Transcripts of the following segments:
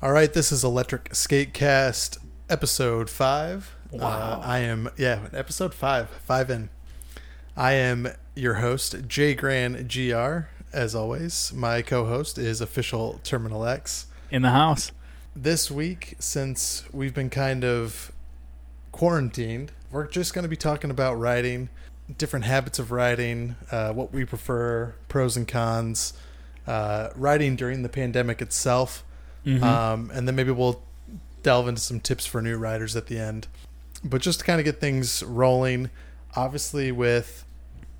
All right, this is Electric Skatecast episode five. Wow. Uh, I am yeah, episode five, five in. I am your host, Jay Gran Gr. As always, my co-host is official Terminal X. in the house. This week, since we've been kind of quarantined, we're just going to be talking about riding, different habits of riding, uh, what we prefer, pros and cons, uh, riding during the pandemic itself, Mhm. um, and then maybe we'll delve into some tips for new riders at the end. But just to kind of get things rolling, obviously with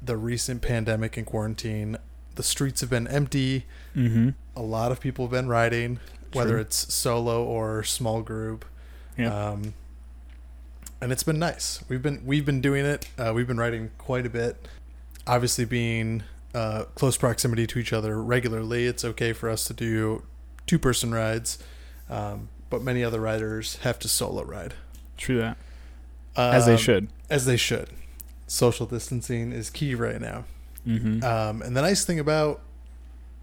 the recent pandemic and quarantine, the streets have been empty. Mhm. A lot of people have been riding, whether True. it's solo or small group. Yeah. Um, and it's been nice. We've been we've been doing it. Uh, we've been riding quite a bit. Obviously, being uh, close proximity to each other regularly, it's okay for us to do two person rides. Um, but many other riders have to solo ride, True that. As they Um, should. As they should. Social distancing is key right now. Mm-hmm. Um, and the nice thing about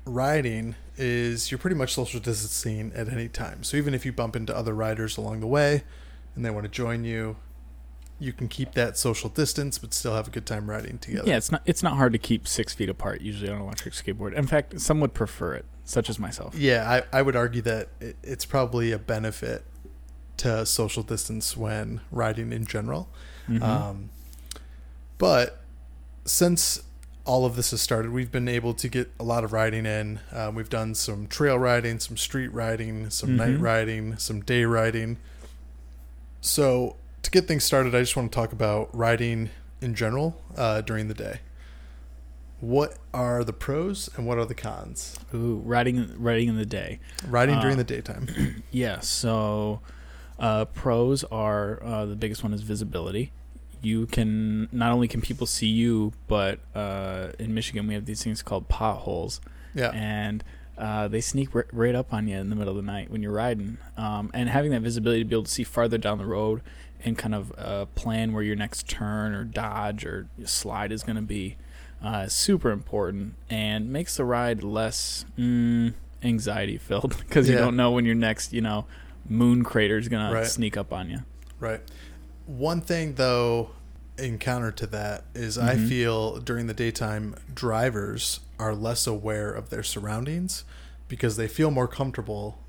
riding is you're pretty much social distancing at any time. So even if you bump into other riders along the way and they want to join you, you can keep that social distance but still have a good time riding together. yeah, it's not it's not hard to keep six feet apart usually on an electric skateboard. In fact, some would prefer it, such as myself. Yeah, I, I would argue that it, it's probably a benefit to social distance when riding in general. Mhm. Um, but since all of this has started, we've been able to get a lot of riding in. Um, we've done some trail riding, some street riding, some night Mhm. riding, some day riding. So, to get things started, I just want to talk about riding in general uh, during the day. What are the pros and what are the cons? Ooh, riding riding in the day. Riding during Uh, the daytime. Yeah, so uh, pros are uh, the biggest one is visibility. You can not only can people see you, but uh, in Michigan we have these things called potholes, Yeah. and uh, they sneak r- right up on you in the middle of the night when you're riding. Um, and having that visibility to be able to see farther down the road and kind of uh, plan where your next turn or dodge or slide is going to be uh, super important and makes the ride less mm, anxiety filled because you Yeah. don't know when your next, you know, moon crater is going Right. to sneak up on you. Right. One thing, though, in counter to that is I Mhm. feel during the daytime, drivers are less aware of their surroundings because they feel more comfortable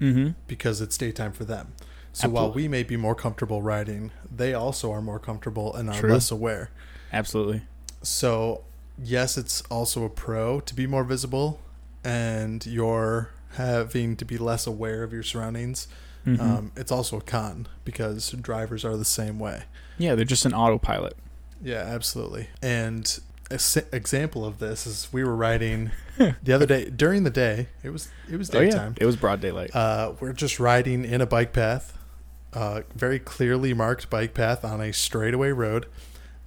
Mm-hmm. because it's daytime for them. So while we may be more comfortable riding, they also are more comfortable and are True. less aware. Absolutely. So, yes, it's also a pro to be more visible and you're having to be less aware of your surroundings. Mhm. Um, it's also a con because drivers are the same way. yeah, they're just an autopilot. Yeah, absolutely. And a s- example of this is we were riding the other day during the day. It was it was Oh yeah, daytime. it was broad daylight. Uh, we're just riding in a bike path, uh, very clearly marked bike path on a straightaway road,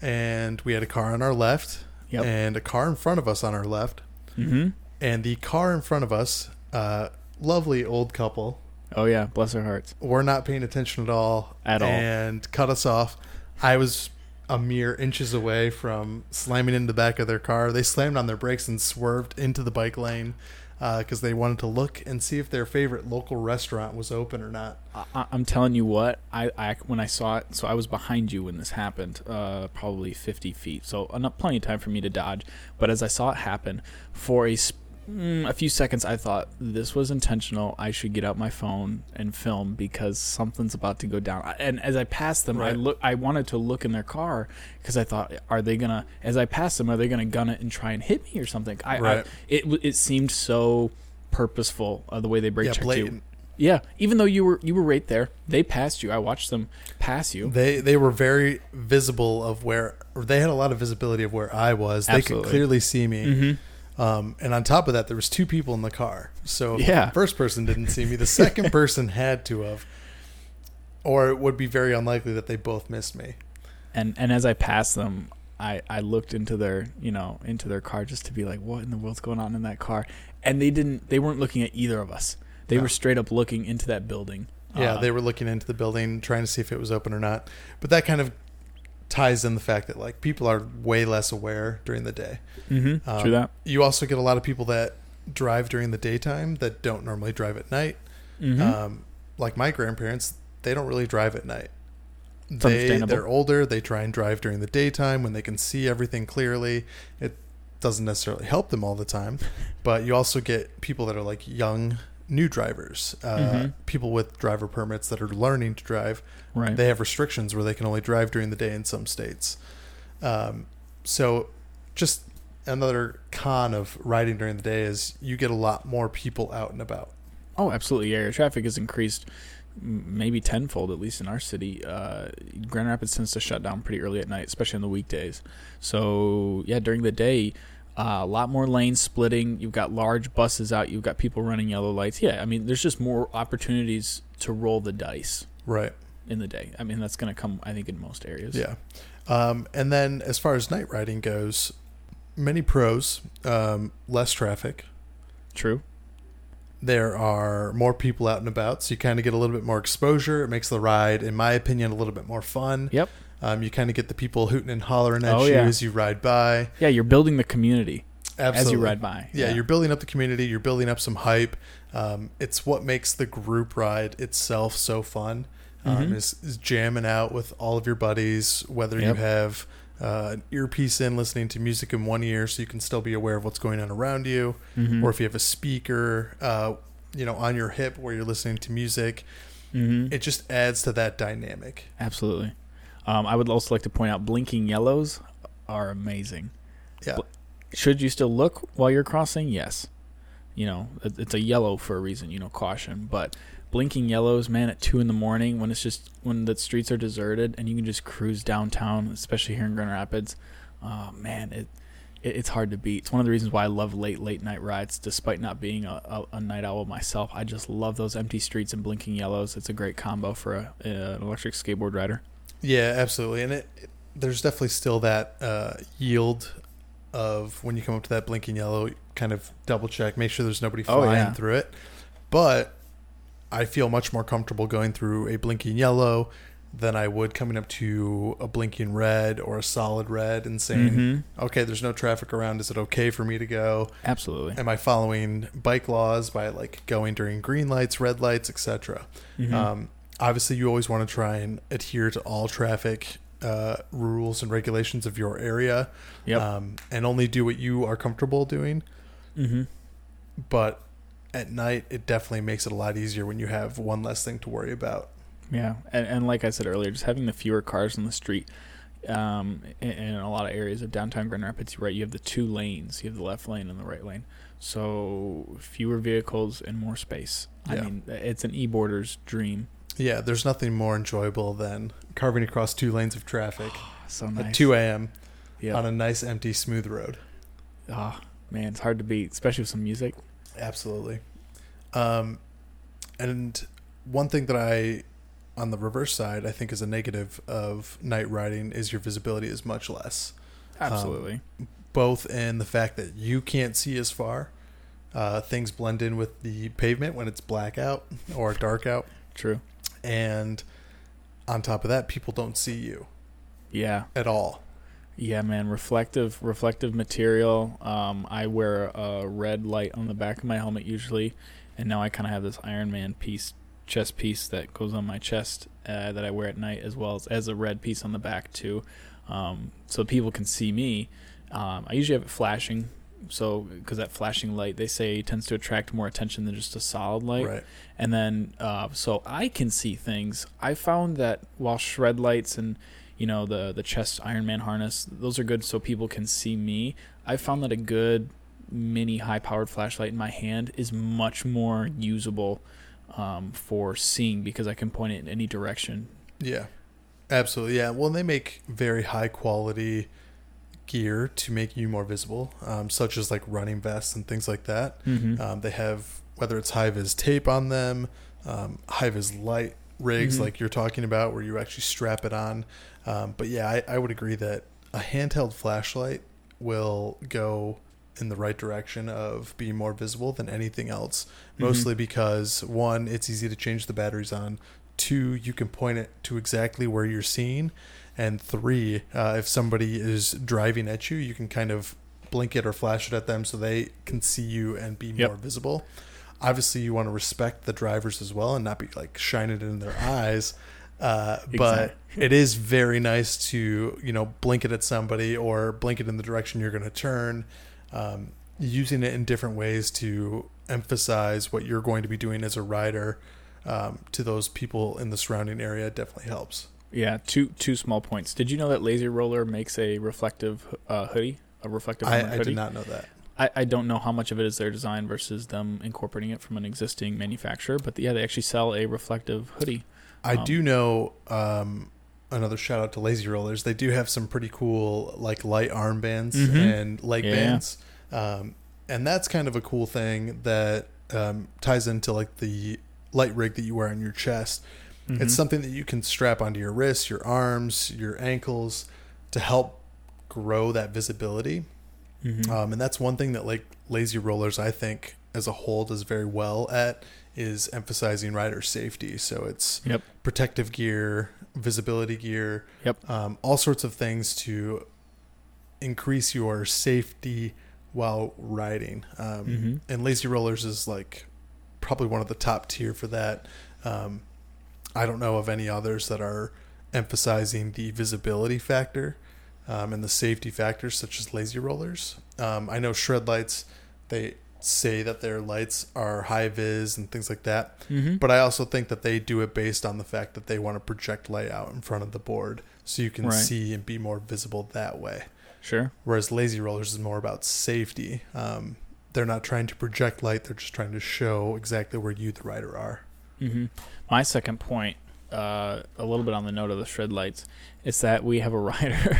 and we had a car on our left Yep. and a car in front of us on our left, mm-hmm. and the car in front of us, uh, lovely old couple, Oh yeah, bless their hearts. were not paying attention at all At all. and cut us off. I was a mere inches away from slamming into the back of their car. They slammed on their brakes and swerved into the bike lane because they wanted to look and see if their favorite local restaurant was open or not. I, I'm telling you what, I, I when I saw it, so I was behind you when this happened, uh, probably 50 feet, so enough plenty of time for me to dodge. But as I saw it happen, for a sp- mm, a few seconds, I thought this was intentional. I should get out my phone and film because something's about to go down. And as I passed them, I look, I wanted to look in their car because I thought, are they gonna? As I passed them, are they gonna gun it and try and hit me or something? I, Right. I it it seemed so purposeful uh, the way they brake yeah, checked you. blatant. Yeah, even though you were you were right there, they passed you. I watched them pass you. They they were very visible of where or they had a lot of visibility of where I was. Absolutely. They could clearly see me. Mm-hmm. Um, and on top of that, there was two people in the car. So Yeah. the first person didn't see me. The second person had to have, or it would be very unlikely that they both missed me. And and as I passed them, I I looked into their you know into their car just to be like, what in the world's going on in that car? And they didn't. They weren't looking at either of us. They No. were straight up looking into that building. Yeah, Uh, they were looking into the building, trying to see if it was open or not. But that kind of ties in the fact that like people are way less aware during the day. Mm-hmm. Um, True that. You also get a lot of people that drive during the daytime that don't normally drive at night. Mhm. Um, like my grandparents, they don't really drive at night. It's They they're older. They try and drive during the daytime when they can see everything clearly. It doesn't necessarily help them all the time, but you also get people that are like young new drivers, uh, Mhm. people with driver permits that are learning to drive. right. They have restrictions where they can only drive during the day in some states. Um, so, just another con of riding during the day is you get a lot more people out and about. Oh, absolutely. Yeah, your traffic has increased maybe tenfold, at least in our city. Uh, Grand Rapids tends to shut down pretty early at night, especially on the weekdays. So, yeah, during the day, uh, a lot more lane splitting. You've got large buses out. You've got people running yellow lights. Yeah, I mean, there's just more opportunities to roll the dice Right. in the day. I mean, that's going to come, I think, in most areas. Yeah. Um, and then as far as night riding goes, many pros, um, less traffic. True. There are more people out and about, so you kind of get a little bit more exposure. It makes the ride, in my opinion, a little bit more fun. Yep. Um, you kind of get the people hooting and hollering at Oh, you yeah. as you ride by. Yeah, you're building the community Absolutely. as you ride by. Yeah, you're building up the community. You're building up some hype. Um, it's what makes the group ride itself so fun. Um, Mhm. is, is jamming out with all of your buddies, whether Yep. you have uh, an earpiece in, listening to music in one ear, so you can still be aware of what's going on around you, Mhm. or if you have a speaker, uh, you know, on your hip where you're listening to music. Mhm. It just adds to that dynamic. Absolutely. Um, I would also like to point out blinking yellows are amazing. Yeah. Should you still look while you're crossing? Yes. You know, it's a yellow for a reason, you know, caution. But blinking yellows, man, at two in the morning when it's just when the streets are deserted and you can just cruise downtown, especially here in Grand Rapids. Oh man, it, it it's hard to beat. It's one of the reasons why I love late late night rides, despite not being a, a, a night owl myself. I just love those empty streets and blinking yellows. It's a great combo for a, an electric skateboard rider. Yeah, absolutely. And it, it there's definitely still that uh, yield of when you come up to that blinking yellow, kind of double check, make sure there's nobody Oh, flying yeah. through it. But I feel much more comfortable going through a blinking yellow than I would coming up to a blinking red or a solid red and saying, Mhm. okay, there's no traffic around. Is it okay for me to go? Absolutely. Am I following bike laws by like going during green lights, red lights, etc.? Mhm. Um, obviously, you always want to try and adhere to all traffic uh, rules and regulations of your area, Yep. um, and only do what you are comfortable doing. mm-hmm. But at night, it definitely makes it a lot easier when you have one less thing to worry about. Yeah, and, and like I said earlier, just having the fewer cars on the street. Um, in, in a lot of areas of downtown Grand Rapids, you're right, you have the two lanes. You have the left lane and the right lane. So fewer vehicles and more space. I mean, it's an e-boarder's dream. Yeah, there's nothing more enjoyable than carving across two lanes of traffic So nice. at 2 a.m. Yeah. on a nice, empty, smooth road. Oh, man, it's hard to beat, especially with some music. Absolutely. Um, and one thing that I, on the reverse side, I think is a negative of night riding is your visibility is much less. Absolutely. Both in the fact that you can't see as far, uh, things blend in with the pavement when it's black out or dark out, True. And on top of that, people don't see you Yeah. at all. Yeah, man, reflective reflective material. Um, I wear a red light on the back of my helmet usually, and now I kind of have this Iron Man piece, chest piece that goes on my chest uh, that I wear at night, as well as as a red piece on the back too, um, so people can see me. Um, I usually have it flashing, so because that flashing light they say tends to attract more attention than just a solid light right. and then uh, so I can see things. I found that while Shredlights and you know the the chest Iron Man harness, those are good so people can see me. I found that a good mini high powered flashlight in my hand is much more usable um, for seeing because I can point it in any direction. Yeah, absolutely. Yeah. Well, they make very high quality gear to make you more visible, um, such as like running vests and things like that. Mm-hmm. Um, they have whether it's high vis tape on them, um, high vis light rigs Mhm. like you're talking about, where you actually strap it on. Um, but yeah, I, I would agree that a handheld flashlight will go in the right direction of being more visible than anything else. Mm-hmm. Mostly because one, it's easy to change the batteries on. Two, you can point it to exactly where you're seeing. And three, uh, if somebody is driving at you, you can kind of blink it or flash it at them so they can see you and be Yep. more visible. obviously you want to respect the drivers as well and not be like shining it in their eyes. Uh, Exactly. but it is very nice to you know blink it at somebody or blink it in the direction you're going to turn. Um, using it in different ways to emphasize what you're going to be doing as a rider um, to those people in the surrounding area definitely helps. Yeah, two two small points. Did you know that Lazy Roller makes a reflective uh, hoodie? A reflective I, helmet I hoodie? did not know that. I, I don't know how much of it is their design versus them incorporating it from an existing manufacturer, but yeah, they actually sell a reflective hoodie. I Um, do know um, another shout out to Lazy Rollers. They do have some pretty cool like light armbands Mhm. and leg Yeah. bands, um, and that's kind of a cool thing that um, ties into like the light rig that you wear on your chest. Mm-hmm. It's something that you can strap onto your wrists, your arms, your ankles to help grow that visibility. Mhm. Um, and that's one thing that like lazy rollers, I think, as a whole, does very well at is emphasizing rider safety. So it's Yep. protective gear, visibility gear, Yep. um, all sorts of things to increase your safety while riding. Um, Mhm. And lazy rollers is like probably one of the top tier for that. Um, I don't know of any others that are emphasizing the visibility factor um, and the safety factors, such as lazy rollers. Um, I know Shredlights; they say that their lights are high vis and things like that. Mhm. But I also think that they do it based on the fact that they want to project layout in front of the board, so you can Right. see and be more visible that way. Sure. Whereas lazy rollers is more about safety. Um, they're not trying to project light; they're just trying to show exactly where you, the rider, are. Hmm My second point, uh, a little bit on the note of the Shredlights, is that we have a rider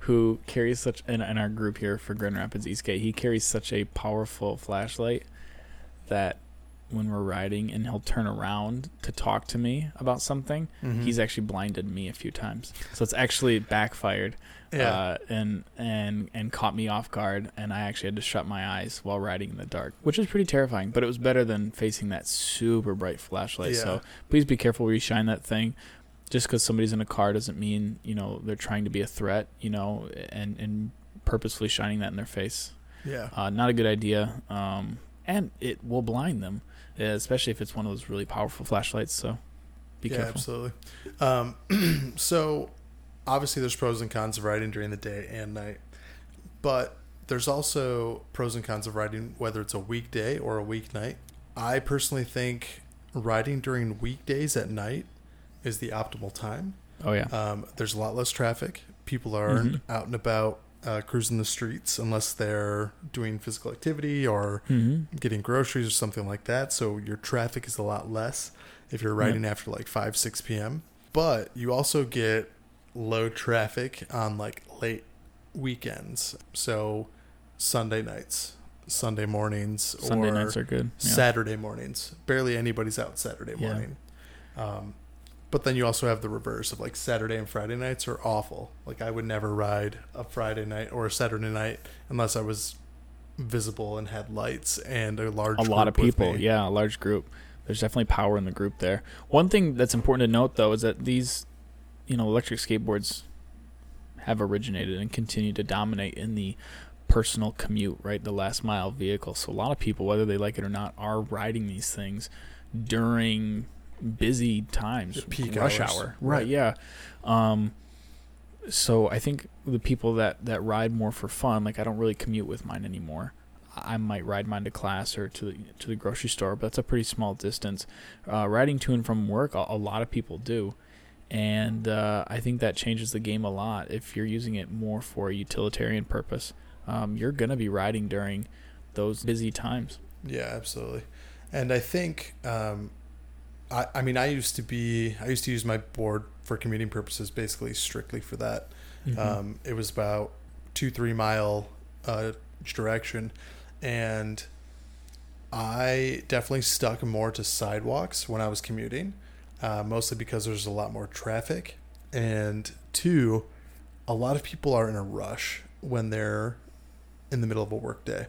who carries such in, in our group here for Grand Rapids E-Skate. He carries such a powerful flashlight that when we're riding and he'll turn around to talk to me about something, Mm-hmm. he's actually blinded me a few times. So it's actually backfired yeah, uh, and and and caught me off guard, and I actually had to shut my eyes while riding in the dark, which is pretty terrifying. But it was better than facing that super bright flashlight. So please be careful where you shine that thing. Just because somebody's in a car doesn't mean you know they're trying to be a threat. You know, and and purposefully shining that in their face. yeah, Uh, not a good idea. Um, and it will blind them, uh, especially if it's one of those really powerful flashlights. So be yeah, careful. absolutely. Um, so obviously, there's pros and cons of riding during the day and night, but there's also pros and cons of riding whether it's a weekday or a weeknight. I personally think riding during weekdays at night is the optimal time. Oh yeah. Um, there's a lot less traffic. People aren't Mhm. out and about uh, cruising the streets unless they're doing physical activity or mm-hmm. getting groceries or something like that. So your traffic is a lot less if you're riding after like 5, 6 p.m. But you also get low traffic on like late weekends. So Sunday nights, Sunday mornings, Sunday or nights are good. Yeah. Saturday mornings. Barely anybody's out Saturday Yeah. morning. Um, but then you also have the reverse of like Saturday and Friday nights are awful. Like I would never ride a Friday night or a Saturday night unless I was visible and had lights and a large a lot of people yeah a large group there's definitely power in the group there one thing that's important to note though is that these you know electric skateboards have originated and continue to dominate in the personal commute right the last mile vehicle so a lot of people whether they like it or not are riding these things during busy times The peak rush hours. hour Right. right yeah um so I think the people that that ride more for fun, like I don't really commute with mine anymore. I might ride mine to class or to the, to the grocery store, but that's a pretty small distance. Uh, riding to and from work, a, a lot of people do, and uh, I think that changes the game a lot. If you're using it more for a utilitarian purpose, um, you're gonna be riding during those busy times. Yeah, absolutely. And I think, um, I, I mean, I used to be, I used to use my board for commuting purposes, basically strictly for that. Mm-hmm. Um, it was about two, three mile uh, direction. And I definitely stuck more to sidewalks when I was commuting, uh, mostly because there's a lot more traffic. And two, a lot of people are in a rush when they're in the middle of a workday.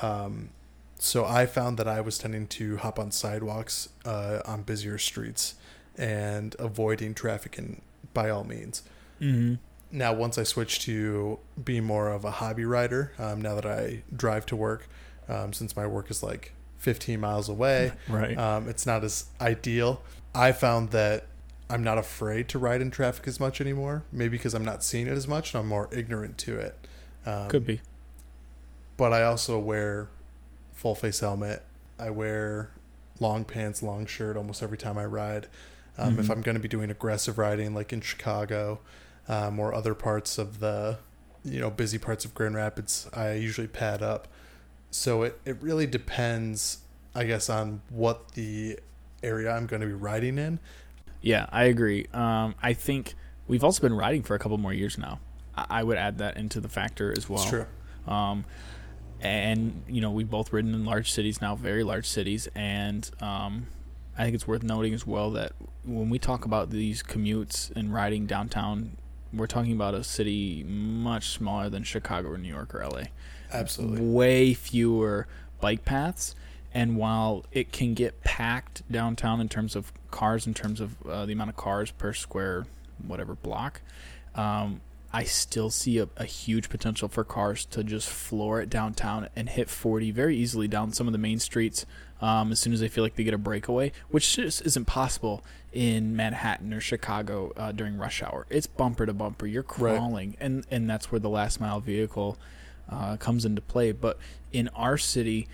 Um, so I found that I was tending to hop on sidewalks uh, on busier streets and avoiding traffic in by all means. mm-hmm. Now, once I switched to being more of a hobby rider, um, now that I drive to work, um, since my work is like 15 miles away. Right. Um, it's not as ideal. I found that I'm not afraid to ride in traffic as much anymore. Maybe because I'm not seeing it as much and I'm more ignorant to it. Um, Could be. But I also wear full face helmet. I wear long pants, long shirt almost every time I ride. Um, If Mhm. I'm going to be doing aggressive riding, like in Chicago um, or other parts of the, you know, busy parts of Grand Rapids, I usually pad up. So it, it really depends, I guess, on what the area I'm going to be riding in. Yeah, I agree. Um, I think we've also been riding for a couple more years now. I, I would add that into the factor as well. it's true. Um, and you know we've both ridden in large cities now, very large cities, and um, I think it's worth noting as well that when we talk about these commutes and riding downtown, we're talking about a city much smaller than Chicago or New York or LA. Absolutely. Way fewer bike paths, and while it can get packed downtown in terms of cars, in terms of uh, the amount of cars per square whatever block, um, I still see a, a huge potential for cars to just floor it downtown and hit 40 very easily down some of the main streets um, as soon as they feel like they get a breakaway, which just isn't possible in Manhattan or Chicago uh, during rush hour. It's bumper to bumper. You're Right. crawling, and and that's where the last mile vehicle uh, comes into play. But in our city,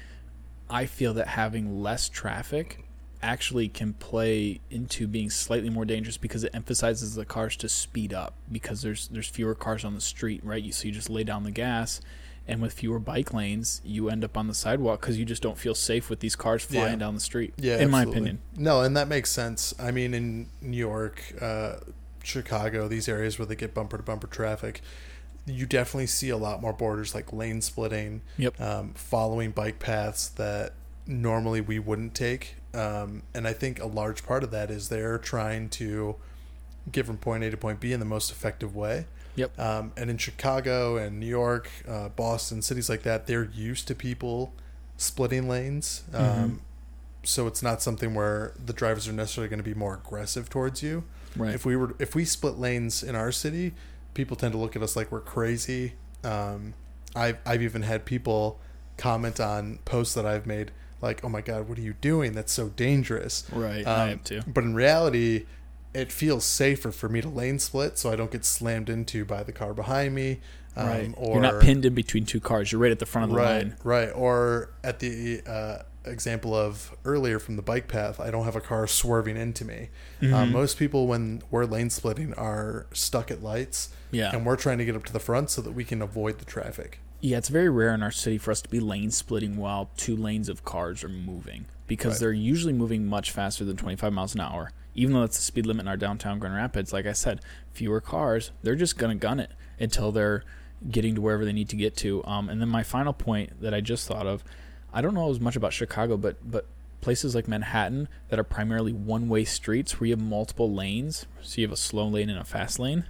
I feel that having less traffic actually can play into being slightly more dangerous because it emphasizes the cars to speed up because there's there's fewer cars on the street, right? You, so you just lay down the gas, and with fewer bike lanes, you end up on the sidewalk because you just don't feel safe with these cars flying Yeah. down the street. Yeah, in my opinion. No, and that makes sense. I mean, in New York, uh, Chicago, these areas where they get bumper to bumper traffic, you definitely see a lot more borders like lane splitting, Yep. um, following bike paths that normally we wouldn't take. Um, and I think a large part of that is they're trying to get from point A to point B in the most effective way. Yep. Um, and in Chicago and New York, uh, Boston, cities like that, they're used to people splitting lanes. Um, Mhm. So it's not something where the drivers are necessarily going to be more aggressive towards you. Right. If we were, if we split lanes in our city, people tend to look at us like we're crazy. Um, I've I've even had people comment on posts that I've made like, "Oh my God, what are you doing? That's so dangerous." right. I Um, have too. But in reality, it feels safer for me to lane split so I don't get slammed into by the car behind me. Um, right. Or, You're not pinned in between two cars. You're right at the front of the right, line. right. Or at the uh, example of earlier from the bike path, I don't have a car swerving into me. Um, Mhm. most people, when we're lane splitting, are stuck at lights, Yeah. and we're trying to get up to the front so that we can avoid the traffic. Yeah, it's very rare in our city for us to be lane splitting while two lanes of cars are moving because Right. they're usually moving much faster than 25 miles an hour. Even though that's the speed limit in our downtown Grand Rapids, like I said, fewer cars, they're just going to gun it until they're getting to wherever they need to get to. Um, and then my final point that I just thought of, I don't know as much about Chicago, but but places like Manhattan that are primarily one-way streets where you have multiple lanes, so you have a slow lane and a fast lane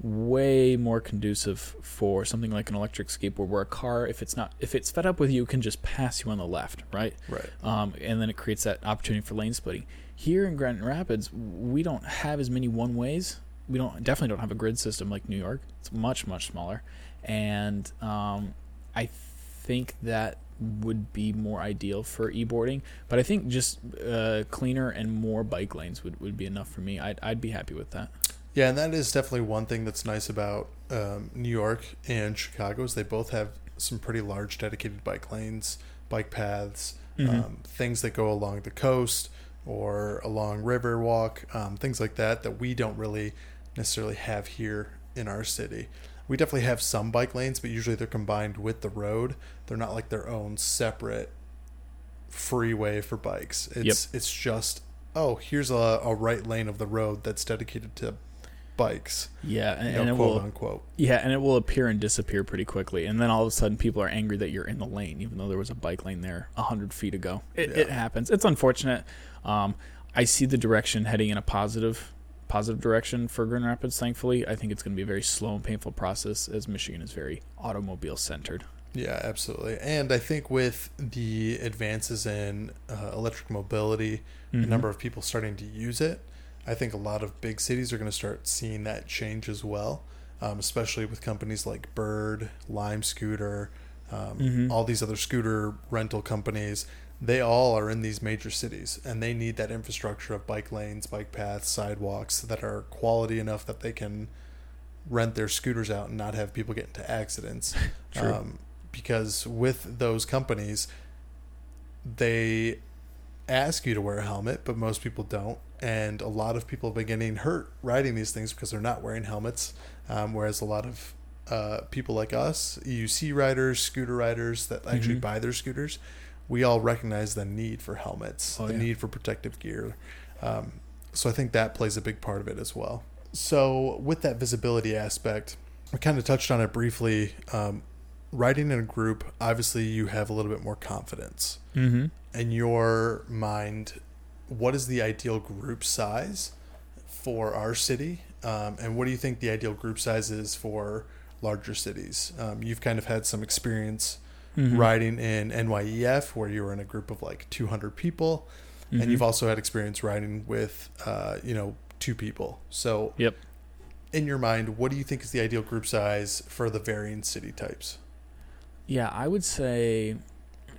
way more conducive for something like an electric skateboard where a car if it's not if it's fed up with you can just pass you on the left right? Right. um, and then it creates that opportunity for lane splitting. Here in grand rapids we don't have as many one ways we don't definitely don't have a grid system like new york. It's much much smaller. And um, i think that would be more ideal for e-boarding but i think just uh, cleaner and more bike lanes would, would be enough for me I'd, I'd be happy with that Yeah, and that is definitely one thing that's nice about um, New York and Chicago is they both have some pretty large dedicated bike lanes, bike paths, Mhm. um, things that go along the coast or along river walk, um, things like that that we don't really necessarily have here in our city. We definitely have some bike lanes, but usually they're combined with the road. They're not like their own separate freeway for bikes. It's it's just oh here's a, a right lane of the road that's dedicated to bikes. yeah and, You know, and it quote will unquote. Yeah, and it will appear and disappear pretty quickly, and then all of a sudden people are angry that you're in the lane, even though there was a bike lane there hundred feet ago. It, it happens. It's unfortunate. Um, I see the direction heading in a positive, positive direction for Grand Rapids. Thankfully, I think it's going to be a very slow and painful process, as Michigan is very automobile centered. Yeah, absolutely. And I think with the advances in uh, electric mobility, Mhm. the number of people starting to use it, I think a lot of big cities are going to start seeing that change as well, um, especially with companies like Bird, Lime Scooter, um, Mhm. all these other scooter rental companies. they all are in these major cities and they need that infrastructure of bike lanes, bike paths, sidewalks that are quality enough that they can rent their scooters out and not have people get into accidents. True. Um, because with those companies, they ask you to wear a helmet, but most people don't. And a lot of people have been getting hurt riding these things because they're not wearing helmets. Um, whereas a lot of uh, people like us, EUC riders, scooter riders that actually Mhm. buy their scooters, we all recognize the need for helmets, Oh, the yeah. need for protective gear. Um, so I think that plays a big part of it as well. So with that visibility aspect, we kind of touched on it briefly. Um, riding in a group, obviously, you have a little bit more confidence Mm-hmm. in your mind. What is the ideal group size for our city, um, and what do you think the ideal group size is for larger cities? Um, you've kind of had some experience Mm-hmm. riding in NYEF, where you were in a group of like 200 people, Mm-hmm. and you've also had experience riding with, uh, you know, two people. So, Yep. in your mind, what do you think is the ideal group size for the varying city types? Yeah, I would say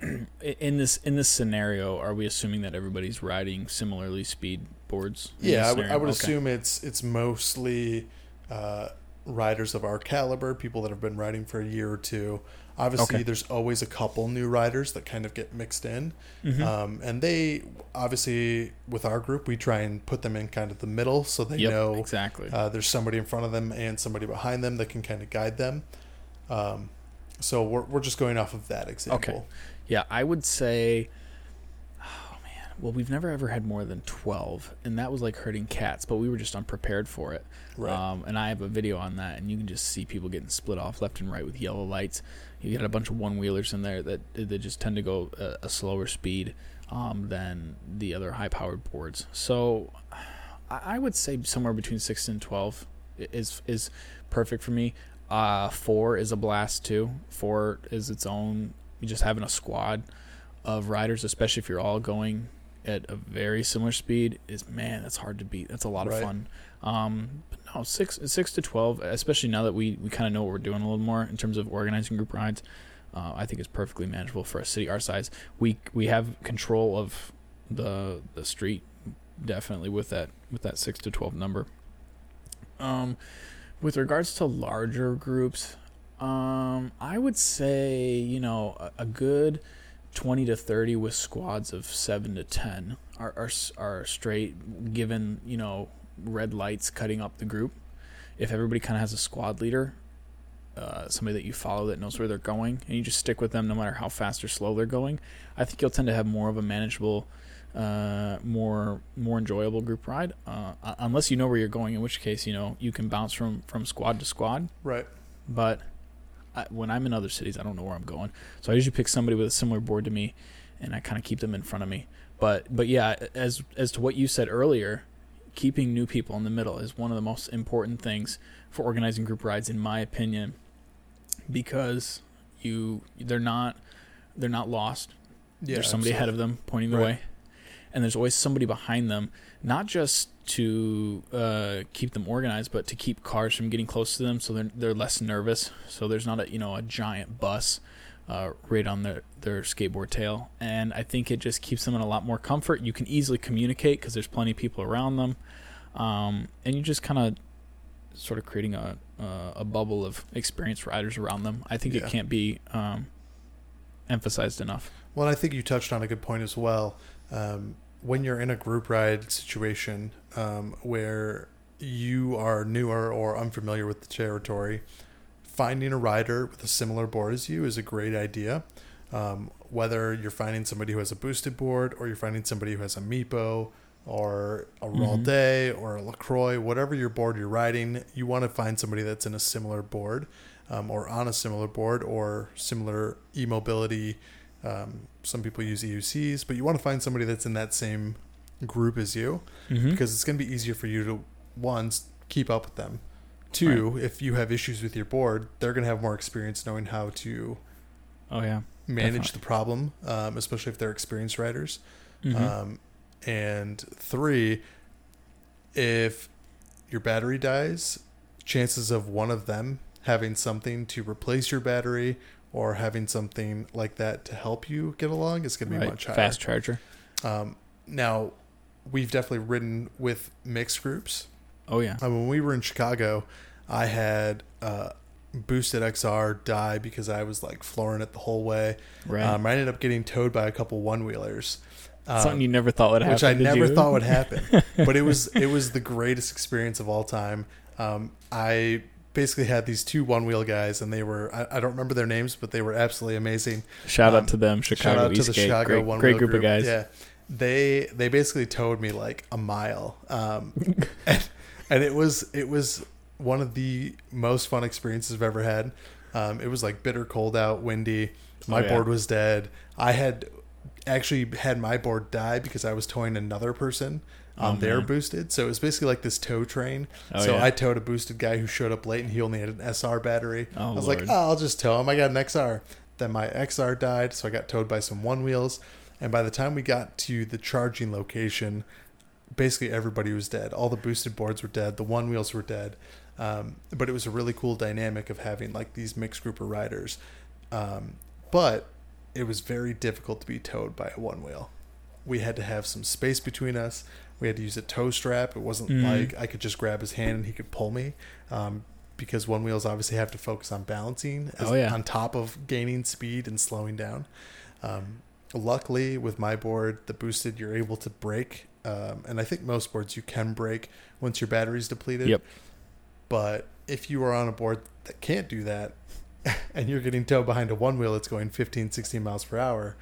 in this in this scenario, are we assuming that everybody's riding similarly speed boards? Yeah, I would, I would Okay. assume it's it's mostly uh, riders of our caliber, people that have been riding for a year or two. Obviously, Okay. there's always a couple new riders that kind of get mixed in, Mhm. um, and they obviously with our group we try and put them in kind of the middle so they yep, know exactly. uh, there's somebody in front of them and somebody behind them that can kind of guide them. Um, so we're we're just going off of that example. Okay. Yeah, I would say. Oh man, well, we've never ever had more than twelve, and that was like herding cats, but we were just unprepared for it. Right. Um, and I have a video on that, and you can just see people getting split off left and right with yellow lights. You got a bunch of one wheelers in there that that just tend to go a, a slower speed um, than the other high powered boards. So I, I would say somewhere between six and twelve is is perfect for me. Uh, four is a blast too. Four is its own. Just having a squad of riders, especially if you're all going at a very similar speed, is man, that's hard to beat. That's a lot Right. of fun. Um, but no, six six to twelve, especially now that we, we kind of know what we're doing a little more in terms of organizing group rides. Uh, I think is perfectly manageable for a city our size. We we have control of the the street definitely with that with that six to twelve number. Um, with regards to larger groups, um, I would say you know a, a good twenty to thirty with squads of seven to ten are are, are straight. Given you know red lights cutting up the group, if everybody kind of has a squad leader, uh, somebody that you follow that knows where they're going, and you just stick with them no matter how fast or slow they're going, I think you'll tend to have more of a manageable, uh, more more enjoyable group ride. Uh, unless you know where you're going, in which case you know you can bounce from from squad to squad. Right. But I, when I'm in other cities, I don't know where I'm going, so I usually pick somebody with a similar board to me, and I kind of keep them in front of me. But but yeah, as as to what you said earlier, keeping new people in the middle is one of the most important things for organizing group rides, in my opinion, because you they're not they're not lost. Yeah. there's somebody ahead of them pointing the Right. way, and there's always somebody behind them, not just to uh, keep them organized, but to keep cars from getting close to them, so they're they're less nervous. So there's not a you know a giant bus uh, right on their their skateboard tail, and I think it just keeps them in a lot more comfort. You can easily communicate because there's plenty of people around them, um, and you just kind of sort of creating a uh, a bubble of experienced riders around them. I think Yeah. it can't be um, emphasized enough. Well, I think you touched on a good point as well. Um, when you're in a group ride situation um, where you are newer or unfamiliar with the territory, finding a rider with a similar board as you is a great idea. Um, whether you're finding somebody who has a boosted board or you're finding somebody who has a Meepo or a Mhm. Day or a LaCroix, whatever your board you're riding, you want to find somebody that's in a similar board um, or on a similar board or similar e mobility. Um, some people use EUCs, but you want to find somebody that's in that same group as you Mm-hmm. because it's going to be easier for you to one keep up with them. Two, if you have issues with your board, they're going to have more experience knowing how to oh yeah. manage Definitely. the problem, um, especially if they're experienced riders. Mhm. Um, and three, if your battery dies, chances of one of them having something to replace your battery or having something like that to help you get along is going to be Right. much higher. Fast charger. Um, now, we've definitely ridden with mixed groups. Oh yeah. Uh, when we were in Chicago, I had uh, boosted XR die because I was like flooring it the whole way. Right. Um, I ended up getting towed by a couple one wheelers. Um, Something you never thought would happen. which I never you? thought would happen. but it was it was the greatest experience of all time. Um, I basically had these two one wheel guys, and they were I, I don't remember their names, but they were absolutely amazing. Shout Um, out to them, Chicago Shout out to the. Chicago great, one great wheel group, of guys. Yeah, they they basically towed me like a mile, um, and, and it was it was one of the most fun experiences I've ever had. Um, it was like bitter cold out, windy. My Oh, yeah. board was dead. I had actually had my board die because I was towing another person on Oh, their man. boosted. So it was basically like this tow train. Oh, so yeah. I towed a boosted guy who showed up late and he only had an SR battery. Oh, I was Lord. like, oh, I'll just tow him. I got an XR. Then my XR died, so I got towed by some one wheels. And by the time we got to the charging location, basically everybody was dead. All the boosted boards were dead. The one wheels were dead. Um, but it was a really cool dynamic of having like these mixed group of riders. Um, but it was very difficult to be towed by a one wheel. We had to have some space between us. We had to use a tow strap. It wasn't Mhm. like I could just grab his hand and he could pull me. Um, because one wheels obviously have to focus on balancing as, Oh, yeah. on top of gaining speed and slowing down. Um, luckily, with my board, the boosted, you're able to brake. Um, and I think most boards you can brake once your battery's depleted. Yep. But if you are on a board that can't do that and you're getting towed behind a one wheel that's going 15, 16 miles per hour,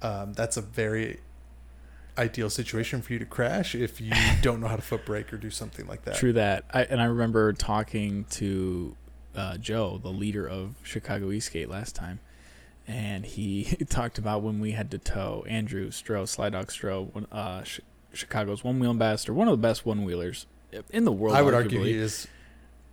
um, that's a very ideal situation for you to crash if you don't know how to foot brake or do something like that. True that. I, and I remember talking to uh, Joe, the leader of Chicago E-Skate, last time, and he talked about when we had to tow Andrew Stroh, Sly Dog Stroh, uh, Chicago's one wheel ambassador, one of the best one wheelers in the world. I would argue he is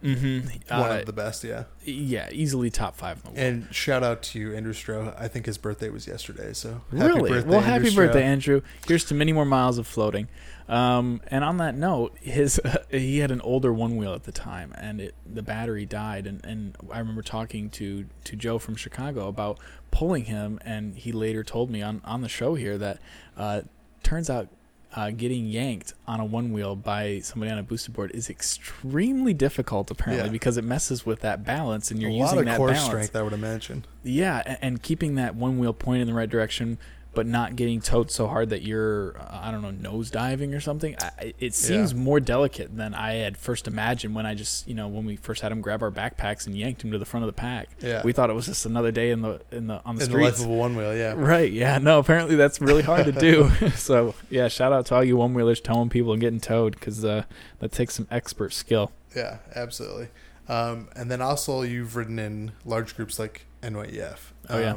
Mm-hmm. one Uh, of the best, yeah. yeah, easily top five in the world. And shout out to Andrew Stroh. I think his birthday was yesterday, so happy really? birthday, well, Andrew happy Stroh. birthday, Andrew. Here's to many more miles of floating. Um, and on that note, his he had an older one wheel at the time, and it, the battery died. And, and I remember talking to, to Joe from Chicago about pulling him, and he later told me on, on the show here that uh, turns out uh, getting yanked on a one wheel by somebody on a boosted board is extremely difficult, apparently, Yeah. because it messes with that balance, and you're a using lot of that core balance. strength, I would imagine. Yeah, a- and keeping that one wheel pointed in the right direction, but not getting towed so hard that you're, I don't know, nose diving or something. I- it seems Yeah. more delicate than I had first imagined when I just, you know, when we first had him grab our backpacks and yanked him to the front of the pack. Yeah. We thought it was just another day in the in the on the In the life streets. of a one wheel, yeah. Right. Yeah. No. Apparently, that's really hard to do. so, yeah. Shout out to all you one wheelers towing people and getting towed because uh, that takes some expert skill. Yeah, absolutely. Um, and then also, you've ridden in large groups like NYEF. Oh, yeah.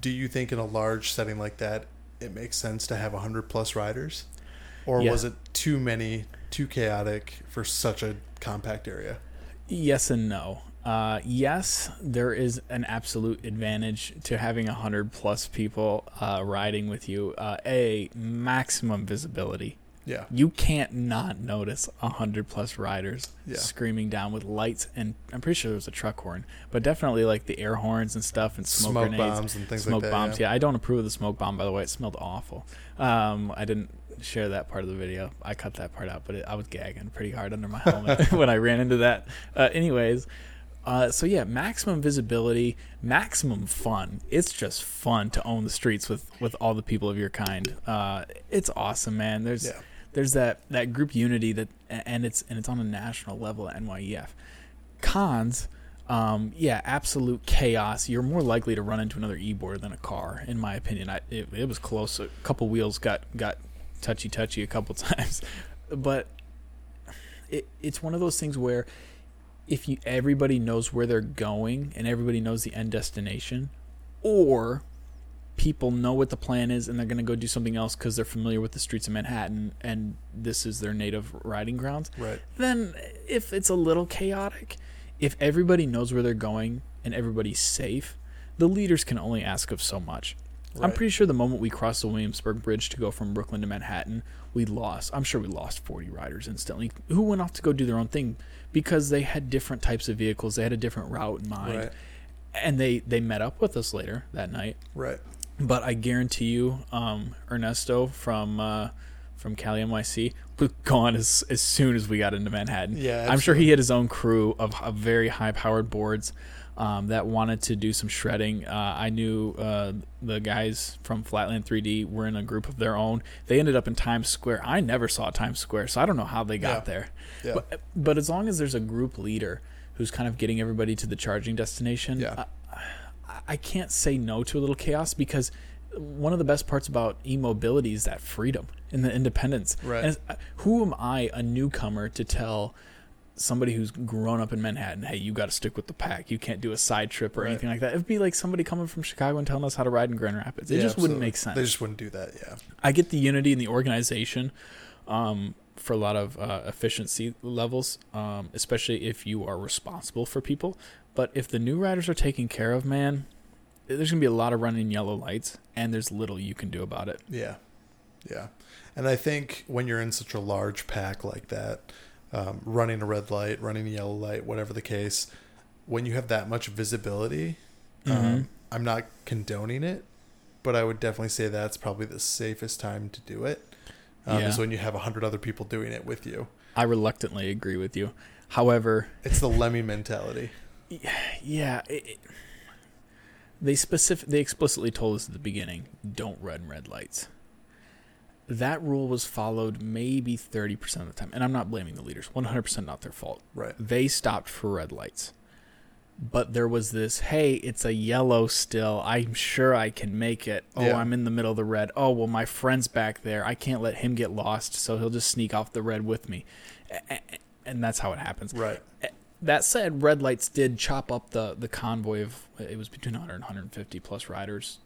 Do you think in a large setting like that, it makes sense to have 100 plus riders? Or Yeah. was it too many, too chaotic for such a compact area? Yes and no. Uh, yes, there is an absolute advantage to having a hundred plus people uh, riding with you. Uh, a maximum visibility. Yeah. You can't not notice a hundred plus riders Yeah. screaming down with lights, and I'm pretty sure there was a truck horn, but definitely like the air horns and stuff and smoke, Smoke, grenades, bombs and things smoke like that. bombs. yeah. Yeah. I don't approve of the smoke bomb. By the way, it smelled awful. Um, I didn't share that part of the video. I cut that part out, but it, I was gagging pretty hard under my helmet when I ran into that. Uh, anyways, uh, so yeah, maximum visibility, maximum fun. It's just fun to own the streets with with all the people of your kind. Uh, it's awesome, man. There's Yeah. There's that that group unity that, and it's and it's on a national level at NYEF. Cons. Um, yeah, absolute chaos. You're more likely to run into another e-board than a car, in my opinion. I, it, it was close. A couple wheels got got touchy touchy a couple times, but it, it's one of those things where if you everybody knows where they're going and everybody knows the end destination, or people know what the plan is and they're going to go do something else because they're familiar with the streets of Manhattan and this is their native riding grounds, Right. then if it's a little chaotic, if everybody knows where they're going and everybody's safe, the leaders can only ask of so much. Right. I'm pretty sure the moment we crossed the Williamsburg Bridge to go from Brooklyn to Manhattan, we lost. I'm sure we lost 40 riders instantly who went off to go do their own thing because they had different types of vehicles. They had a different route in mind. Right. and they they met up with us later that night. Right. But I guarantee you, um, Ernesto from uh, from Kaly NYC was gone as as soon as we got into Manhattan. Yeah, I'm sure he had his own crew of, of very high powered boards um, that wanted to do some shredding. Uh, I knew uh, the guys from Flatland 3D were in a group of their own. They ended up in Times Square. I never saw Times Square, so I don't know how they got Yeah. there. Yeah. But, but as long as there's a group leader who's kind of getting everybody to the charging destination, Yeah. I, can't say no to a little chaos because one of the best parts about e-mobility is that freedom and the independence. Right. And who am I, a newcomer, to tell somebody who's grown up in Manhattan, hey, you got to stick with the pack. You can't do a side trip or Right. anything like that. It'd be like somebody coming from Chicago and telling us how to ride in Grand Rapids. It Yeah, just wouldn't make sense. They just wouldn't do that. Yeah. I get the unity and the organization um, for a lot of uh, efficiency levels, um, especially if you are responsible for people. But if the new riders are taken care of, man, there's gonna be a lot of running yellow lights, and there's little you can do about it. Yeah, yeah, and I think when you're in such a large pack like that, um, running a red light, running a yellow light, whatever the case, when you have that much visibility, Mhm. um, I'm not condoning it, but I would definitely say that's probably the safest time to do it. Um, Yeah. Is when you have a hundred other people doing it with you. I reluctantly agree with you. However, It's the Lemmy mentality. yeah, it, it- they specific they explicitly told us at the beginning, don't run red lights. That rule was followed maybe 30% of the time. And I'm not blaming the leaders. 100% not their fault. Right. they stopped for red lights. But there was this, hey, it's a yellow still. I'm sure I can make it. Oh, Yeah. I'm in the middle of the red. Oh, well, my friend's back there. I can't let him get lost, so he'll just sneak off the red with me. And that's how it happens. Right. That said, red lights did chop up the, the convoy of, it was between 100 and 150 plus riders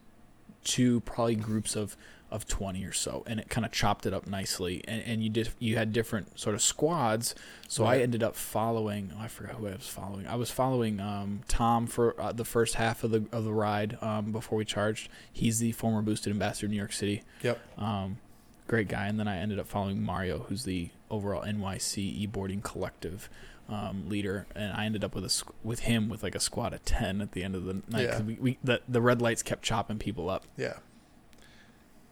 to probably groups of, of 20 or so and it kind of chopped it up nicely and, and you did you had different sort of squads so i ended up following oh, i forgot who i was following i was following um, tom for uh, the first half of the of the ride um, before we charged. He's the former boosted ambassador in new york city. Yep. um, great guy and then i ended up following mario who's the overall nyc e-boarding collective um, leader and i ended up with a squ- with him with like a squad of 10 at the end of the night Yeah. we, we the, the red lights kept chopping people up Yeah.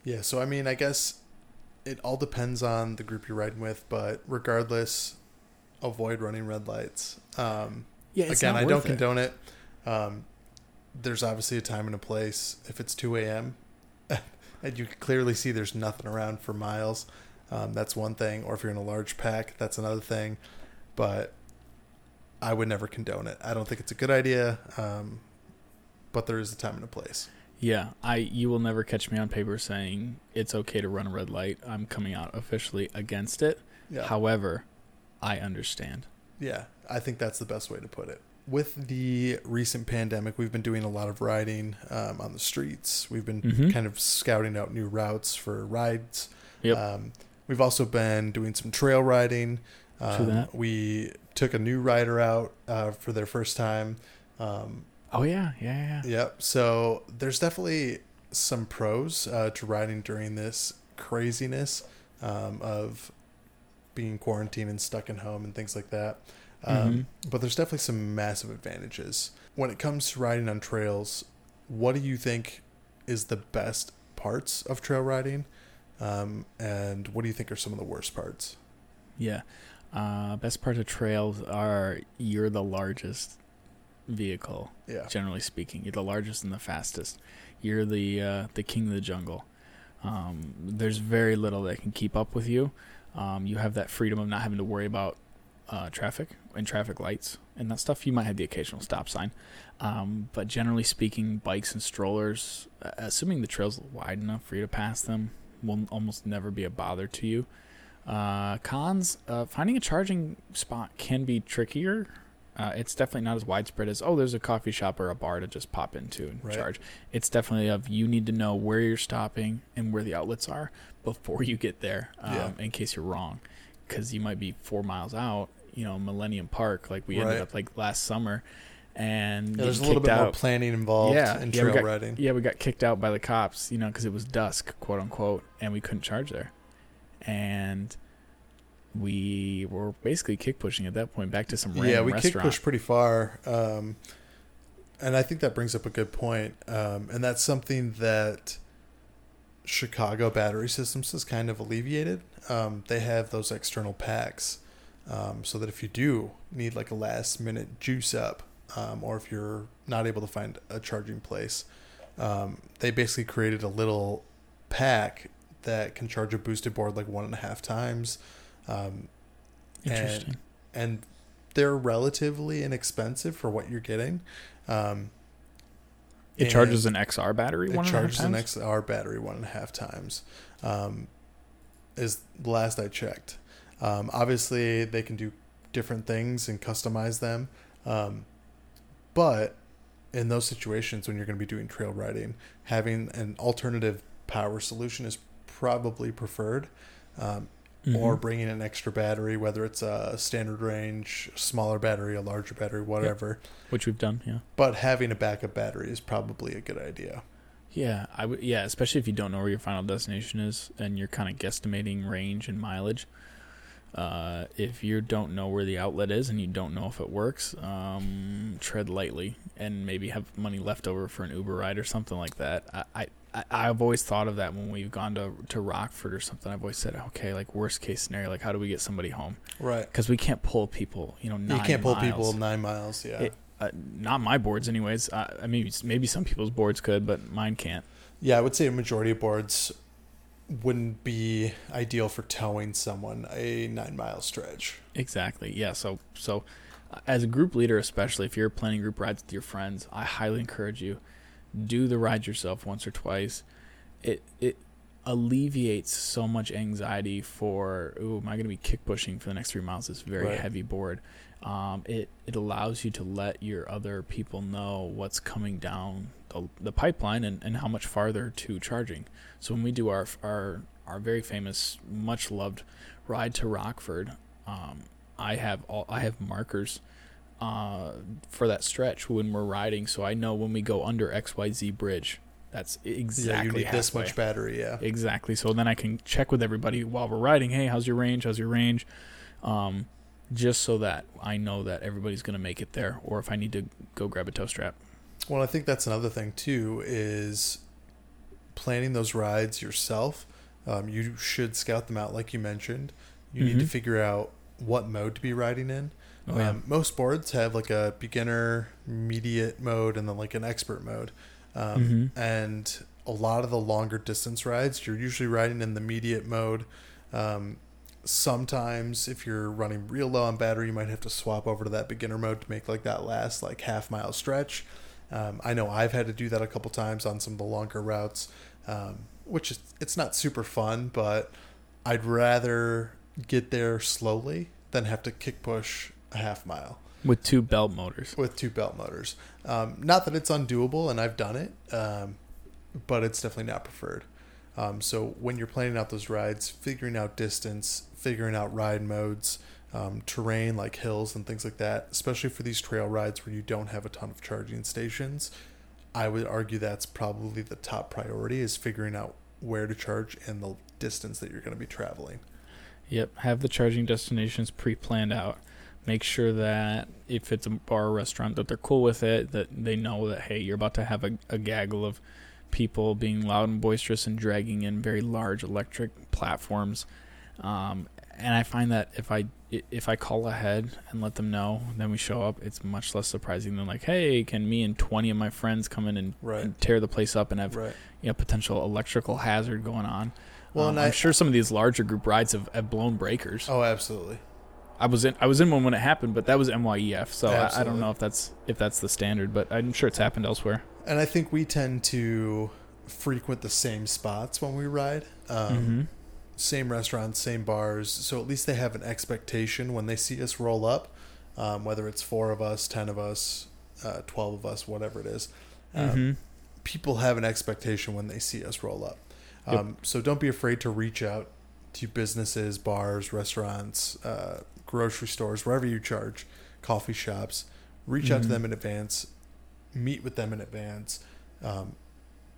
Yeah, so I mean, I guess it all depends on the group you're riding with, but regardless, avoid running red lights. Um, yeah again, I don't it. condone it. Um, there's obviously a time and a place. If it's 2 a.m. and you clearly see there's nothing around for miles, um, that's one thing. Or if you're in a large pack, that's another thing. But I would never condone it. I don't think it's a good idea. Um, but there is a time and a place. Yeah, I you will never catch me on paper saying it's okay to run a red light. I'm coming out officially against it. Yeah. However, I understand. Yeah, I think that's the best way to put it. With the recent pandemic, we've been doing a lot of riding um, on the streets. We've been Mhm. kind of scouting out new routes for rides. Yep. Um, we've also been doing some trail riding. Um, that. We took a new rider out uh, for their first time. Um, oh yeah, yeah, yeah. yeah. Yep. So there's definitely some pros uh, to riding during this craziness um, of being quarantined and stuck in home and things like that. Um, But there's definitely some massive advantages when it comes to riding on trails. What do you think is the best parts of trail riding, um, and what do you think are some of the worst parts? Yeah. Uh, best part of trails are you're the largest vehicle, Yeah. generally speaking. You're the largest and the fastest. You're the uh, the king of the jungle. Um, there's very little that can keep up with you. Um, you have that freedom of not having to worry about uh, traffic and traffic lights and that stuff. You might have the occasional stop sign, um, but generally speaking, bikes and strollers, assuming the trail's wide enough for you to pass them, will almost never be a bother to you. Uh, cons, uh, finding a charging spot can be trickier. Uh, it's definitely not as widespread as oh, there's a coffee shop or a bar to just pop into and Right. charge. It's definitely of you need to know where you're stopping and where the outlets are before you get there, um, Yeah. in case you're wrong, because you might be four miles out. You know, Millennium Park, like we ended up like last summer, and Yeah, there's a little bit more planning involved Yeah, in yeah, trail got- riding. Yeah, we got kicked out by the cops, you know, because it was dusk, quote unquote, and we couldn't charge there. And we were basically kick pushing at that point back to some random yeah, we kick pushed pretty far. Um, and I think that brings up a good point. Um, and that's something that Chicago Battery Systems has kind of alleviated. Um, they have those external packs, um, so that if you do need like a last minute juice up, um, or if you're not able to find a charging place, um, they basically created a little pack that can charge a boosted board like one and a half times. Um, Interesting. and, and they're relatively inexpensive for what you're getting. Um, it charges an XR battery. It one and a half charges an? XR battery one and a half times. Um, is the last I checked. Um, obviously, they can do different things and customize them, um, but in those situations when you're going to be doing trail riding, having an alternative power solution is probably preferred. Um, or Mhm. bringing an extra battery, whether it's a standard range, smaller battery, a larger battery, whatever. which we've done. Yeah. But having a backup battery is probably a good idea. Yeah, I would. Yeah, especially if you don't know where your final destination is and you're kind of guesstimating range and mileage. Uh, if you don't know where the outlet is and you don't know if it works, um, tread lightly and maybe have money left over for an Uber ride or something like that. I, I I- I've always thought of that when we've gone to to Rockford or something. I've always said, okay, like worst case scenario, like how do we get somebody home? Right. Because we can't pull people, you know, nine you can't pull miles. people nine miles. Yeah. It- Uh, not my boards, anyways. Uh, I mean, maybe some people's boards could, but mine can't. yeah, I would say a majority of boards wouldn't be ideal for towing someone a nine mile stretch. Exactly. Yeah. So so uh, as a group leader, especially if you're planning group rides with your friends, I highly encourage you do the ride yourself once or twice. It it alleviates so much anxiety for oh am I going to be kick pushing for the next three miles this very Right. heavy board. Um, it it allows you to let your other people know what's coming down the, the pipeline and, and how much farther to charging. So when we do our our our very famous, much loved ride to Rockford, um, I have all I have markers uh, for that stretch when we're riding, so I know when we go under XYZ bridge. That's exactly yeah, this much battery. Yeah. Exactly. So then I can check with everybody while we're riding. Hey, how's your range? How's your range? Um, just so that I know that everybody's going to make it there, or if I need to go grab a tow strap. Well, I think that's another thing too is planning those rides yourself. Um, you should scout them out, like you mentioned. You need to Mhm. figure out what mode to be riding in. Oh, yeah. um, most boards have like a beginner, mediate mode, and then like an expert mode. Um, Mhm. And a lot of the longer distance rides, you're usually riding in the mediate mode. Um, sometimes, if you're running real low on battery, you might have to swap over to that beginner mode to make like that last like half mile stretch. Um, I know I've had to do that a couple times on some of the longer routes, um, which is it's not super fun, but I'd rather get there slowly than have to kick push a half mile With two belt motors. with two belt motors. Um, not that it's undoable, and I've done it, um, but it's definitely not preferred. Um, so when you're planning out those rides, figuring out distance, figuring out ride modes, um, terrain like hills and things like that, especially for these trail rides where you don't have a ton of charging stations, I would argue that's probably the top priority is figuring out where to charge and the distance that you're going to be traveling. Yep, have the charging destinations pre-planned out. Make sure that if it's a bar or restaurant that they're cool with it, that they know that hey, you're about to have a, a gaggle of people being loud and boisterous and dragging in very large electric platforms. Um, and I find that if I if I call ahead and let them know, then we show up. It's much less surprising than like, hey, can me and twenty of my friends come in and, Right. and tear the place up and have Right. you know potential electrical hazard going on. Well, Um, and I'm sure some of these larger group rides have, have blown breakers. Oh, absolutely. I was in I was in one when it happened, but that was MYEF, so I, I don't know if that's if that's the standard, but I'm sure it's happened elsewhere. And I think we tend to frequent the same spots when we ride. Um, hmm Same restaurants, same bars. So at least they have an expectation when they see us roll up, um, whether it's four of us, 10 of us, uh, 12 of us, whatever it is. Um, hmm People have an expectation when they see us roll up. Um, So don't be afraid to reach out to businesses, bars, restaurants, uh, grocery stores, wherever you charge, coffee shops. Reach out to Mhm. them in advance, meet with them in advance. Um,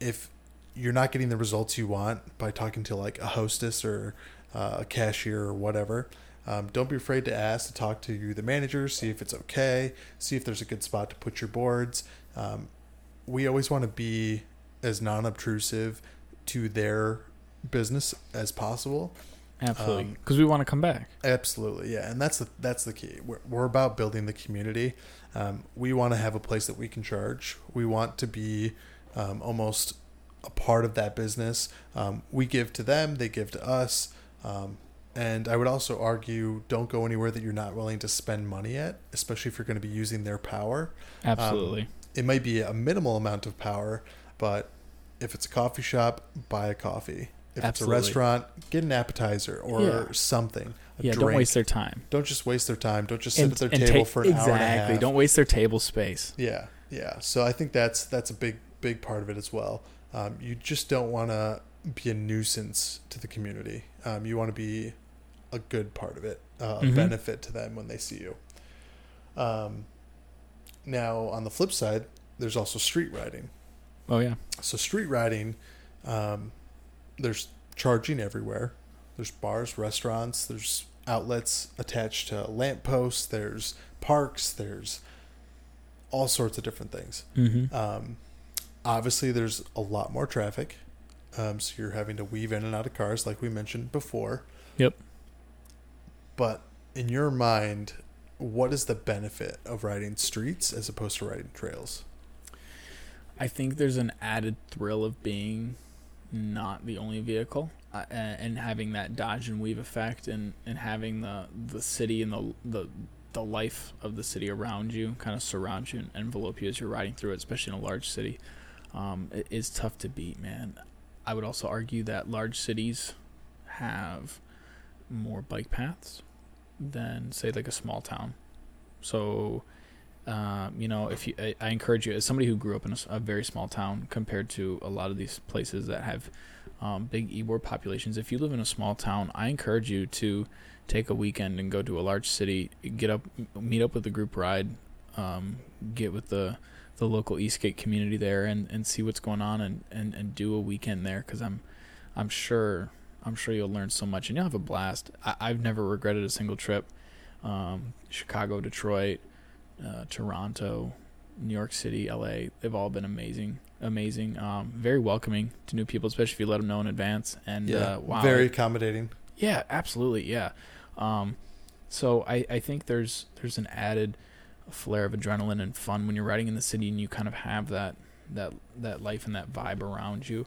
if you're not getting the results you want by talking to like a hostess or uh, a cashier or whatever, um, don't be afraid to ask to talk to the manager, see if it's okay, see if there's a good spot to put your boards. um, we always want to be as non-obtrusive to their business as possible. Absolutely, Um, because we want to come back. Absolutely, yeah, and that's the that's the key. We're, we're about building the community. Um, we want to have a place that we can charge. We want to be um, almost a part of that business. Um, we give to them, they give to us, um, and I would also argue don't go anywhere that you're not willing to spend money at, especially if you're going to be using their power. Absolutely. It might be a minimal amount of power, but if it's a coffee shop, buy a coffee. If Absolutely. it's a restaurant, get an appetizer or Yeah. something. A yeah, drink. don't waste their time. Don't just waste their time. Don't just sit And- at their table take- for an exactly. hour and a half. Don't waste their table space. Yeah, yeah. So I think that's that's a big big part of it as well. Um, you just don't want to be a nuisance to the community. Um, you want to be a good part of it, uh, a Mhm. benefit to them when they see you. Um, now on the flip side, there's also street riding. Oh yeah. So street riding, um, there's charging everywhere. There's bars, restaurants, there's outlets attached to lampposts, there's parks, there's all sorts of different things. Mm-hmm. Um, obviously, there's a lot more traffic, um, so you're having to weave in and out of cars, like we mentioned before. Yep. But in your mind, what is the benefit of riding streets as opposed to riding trails? I think there's an added thrill of being not the only vehicle uh, and having that dodge and weave effect and, and having the, the city and the, the the life of the city around you kind of surround you and envelope you as you're riding through it, especially in a large city. Um, it is tough to beat, man. I would also argue that large cities have more bike paths than, say, like a small town. So, um, you know, if you, I, I encourage you as somebody who grew up in a very small town compared to a lot of these places that have um, big e-board populations. If you live in a small town, I encourage you to take a weekend and go to a large city, get up, meet up with the group ride, um, get with the the local E-Skate community there, and, and see what's going on, and, and, and do a weekend there. Because I'm I'm sure I'm sure you'll learn so much, and you'll have a blast. I, I've never regretted a single trip. Um, Chicago, Detroit, uh, Toronto, New York City, LA. They've all been amazing, amazing. Um, very welcoming to new people, especially if you let them know in advance. And uh, wow, very accommodating. yeah, absolutely, yeah. Um, so I, I think there's there's an added flare of adrenaline and fun when you're riding in the city and you kind of have that that that life and that vibe around you.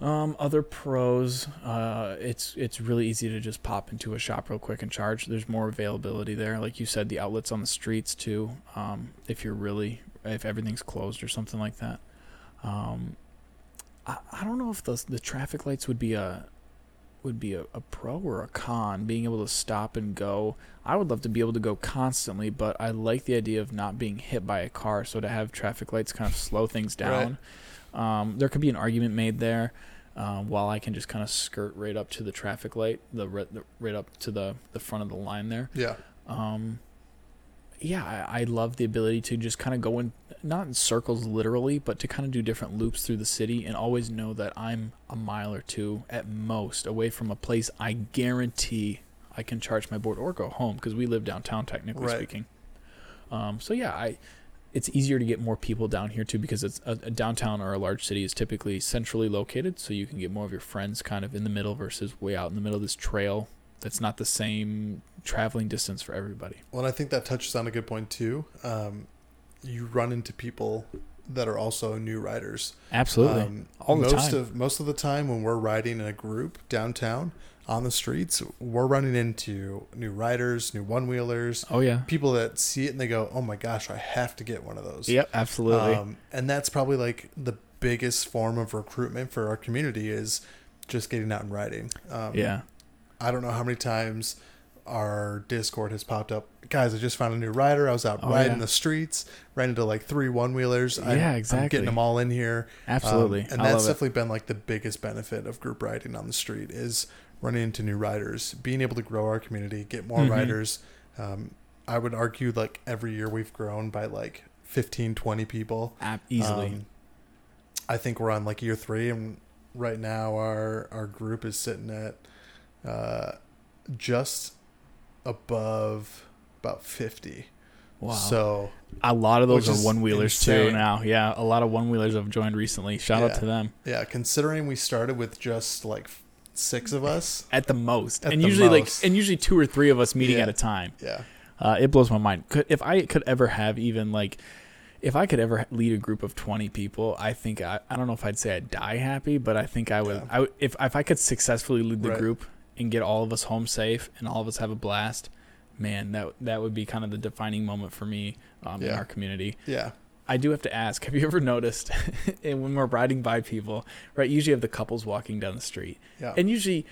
Um, other pros, uh, it's it's really easy to just pop into a shop real quick and charge. There's more availability there, like you said, the outlets on the streets too. Um, if you're really if everything's closed or something like that. Um, I, I don't know if the the traffic lights would be a would be a, a pro or a con being able to stop and go i would love to be able to go constantly but i like the idea of not being hit by a car so to have traffic lights kind of slow things down um, there could be an argument made there um, while i can just kind of skirt right up to the traffic light the, the right up to the, the front of the line there Yeah. um, yeah, I, I love the ability to just kind of go in, not in circles literally, but to kind of do different loops through the city and always know that I'm a mile or two at most away from a place I guarantee I can charge my board or go home because we live downtown, technically Right. speaking. Um, so yeah, I it's easier to get more people down here too because it's a, a downtown or a large city is typically centrally located, so you can get more of your friends kind of in the middle versus way out in the middle of this trail that's not the same traveling distance for everybody. Well, and I think that touches on a good point too. Um, you run into people that are also new riders. Absolutely. Um, All the most time. of most of the time when we're riding in a group downtown on the streets, we're running into new riders, new one wheelers, oh yeah. people that see it and they go, "Oh my gosh, I have to get one of those." Yep, absolutely. Um, and that's probably like the biggest form of recruitment for our community is just getting out and riding. Um, yeah. I don't know how many times our Discord has popped up. Guys, I just found a new rider. I was out Oh, riding yeah. the streets, ran into like three one wheelers. Yeah, I'm exactly. getting them all in here. Um, Absolutely. and I that's love it. definitely been like the biggest benefit of group riding on the street is running into new riders, being able to grow our community, get more Mhm. riders. Um, I would argue like every year we've grown by like 15, 20 people. Ab- easily. Um, I think we're on like year three, and right now our our group is sitting at uh, just above about fifty. Wow. So a lot of those are one wheelers too now. Yeah, a lot of one wheelers have joined recently. Shout Yeah. out to them yeah, considering we started with just like six of us. at the most, At and the usually most. like and usually two or three of us meeting Yeah. at a time. Yeah. Uh, it blows my mind. Could, if I could ever have even like, if I could ever lead a group of twenty people, I think I, I don't know if I'd say I'd die happy, but I think I would. Yeah. I would if if I could successfully lead the Right. group and get all of us home safe and all of us have a blast, man, that that would be kind of the defining moment for me um, in our community. Yeah. I do have to ask: Have you ever noticed and when we're riding by people, right? Usually, have the couples walking down the street, Yeah. and usually,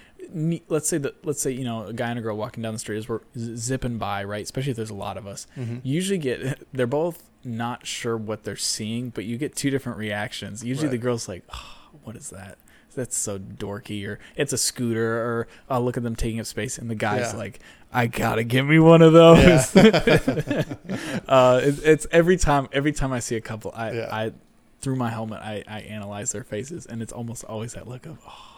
let's say that let's say you know a guy and a girl walking down the street as we're zipping by, right? Especially if there's a lot of us. Mhm. Usually get they're both not sure what they're seeing, but you get two different reactions. Usually, the girl's like, oh, "What is that? That's so dorky," or "It's a scooter," or "Oh, look at them taking up space," and the guy's Yeah. like, "I gotta give me one of those." Yeah. uh, it, it's every time every time I see a couple, I, Yeah. I through my helmet, I, I analyze their faces, and it's almost always that look of, oh.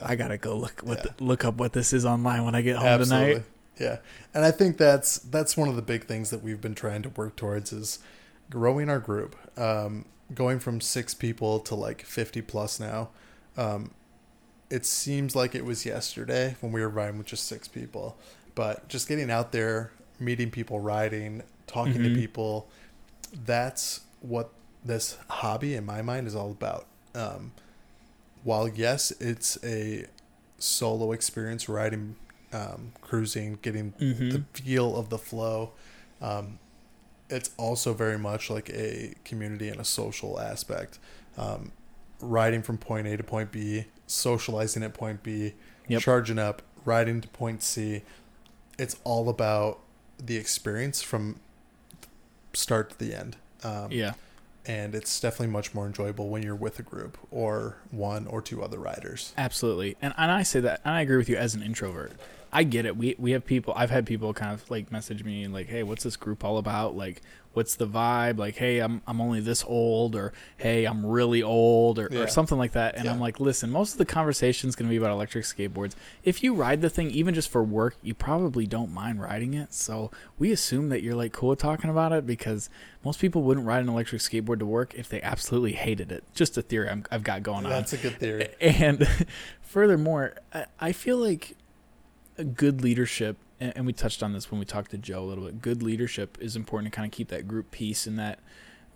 I gotta go look what the, look up what this is online when I get home Absolutely. tonight. Yeah. And I think that's that's one of the big things that we've been trying to work towards is growing our group. Um, going from six people to like fifty plus now. Um, it seems like it was yesterday when we were riding with just six people. But just getting out there, meeting people riding, talking Mhm. to people, that's what this hobby in my mind is all about. Um, while yes, it's a solo experience riding, um, cruising, getting Mhm. the feel of the flow. Um, it's also very much like a community and a social aspect. Um, riding from point A to point B, socializing at point B, Yep. charging up, riding to point C. It's all about the experience from start to the end. Um, Yeah, and it's definitely much more enjoyable when you're with a group or one or two other riders. absolutely. And and I say that, and I agree with you as an introvert. I get it. We we have people. I've had people kind of like message me and like, hey, what's this group all about? Like, what's the vibe? Like, hey, I'm I'm only this old, or hey, I'm really old, or, Yeah. or something like that. And Yeah. I'm like, listen, most of the conversation is going to be about electric skateboards. If you ride the thing, even just for work, you probably don't mind riding it. So we assume that you're like cool with talking about it because most people wouldn't ride an electric skateboard to work if they absolutely hated it. Just a theory I'm, I've got going on. That's a good theory. And furthermore, I, I feel like good leadership, and, we touched on this when we talked to Joe a little bit. Good leadership is important to kind of keep that group peace and that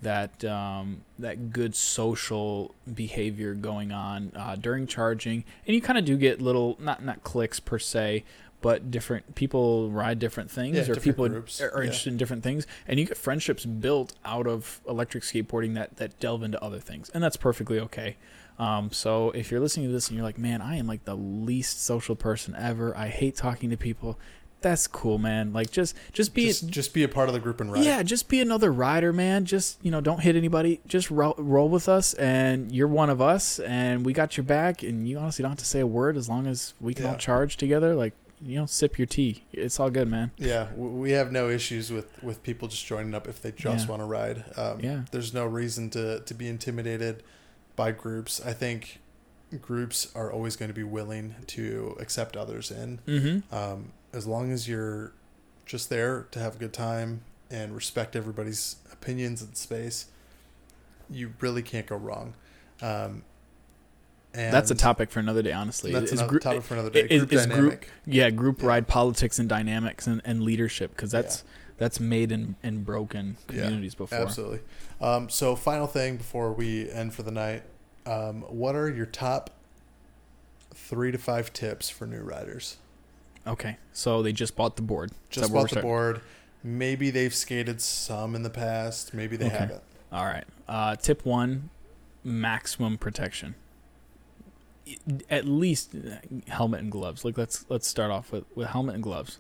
that um, that good social behavior going on uh, during charging. And you kind of do get little not not clicks per se. But different people ride different things, Yeah, or different people groups. are, are Yeah. interested in different things, and you get friendships built out of electric skateboarding that that delve into other things, and that's perfectly okay. Um, so if you're listening to this and you're like, man, I am like the least social person ever. I hate talking to people. That's cool, man. Like just just be just, just be a part of the group and ride. yeah, just be another rider, man. Just you know, don't hit anybody. Just roll, roll with us, and you're one of us, and we got your back. And you honestly don't have to say a word as long as we can all charge together. Like you know, sip your tea. It's all good, man. Yeah, we have no issues with, with people just joining up if they just Yeah. want to ride. Um, Yeah. There's no reason to, to be intimidated by groups. I think groups are always going to be willing to accept others in. Mm-hmm. Um, as long as you're just there to have a good time and respect everybody's opinions and space, you really can't go wrong. Um, and That's a topic for another day. Honestly, That's Is another group- topic for another day. is- Group is group- dynamic. yeah, group Yeah. ride politics and dynamics and, and leadership because that's that's made in, and broken Yeah, communities before. Absolutely. Um, so, final thing before we end for the night, um, what are your top three to five tips for new riders? Okay, so they just bought the board. Just bought the board. Maybe they've skated some in the past. Maybe they Okay. haven't. All right. Uh, tip one: maximum protection. At least uh, helmet and gloves. Like let's let's start off with with helmet and gloves.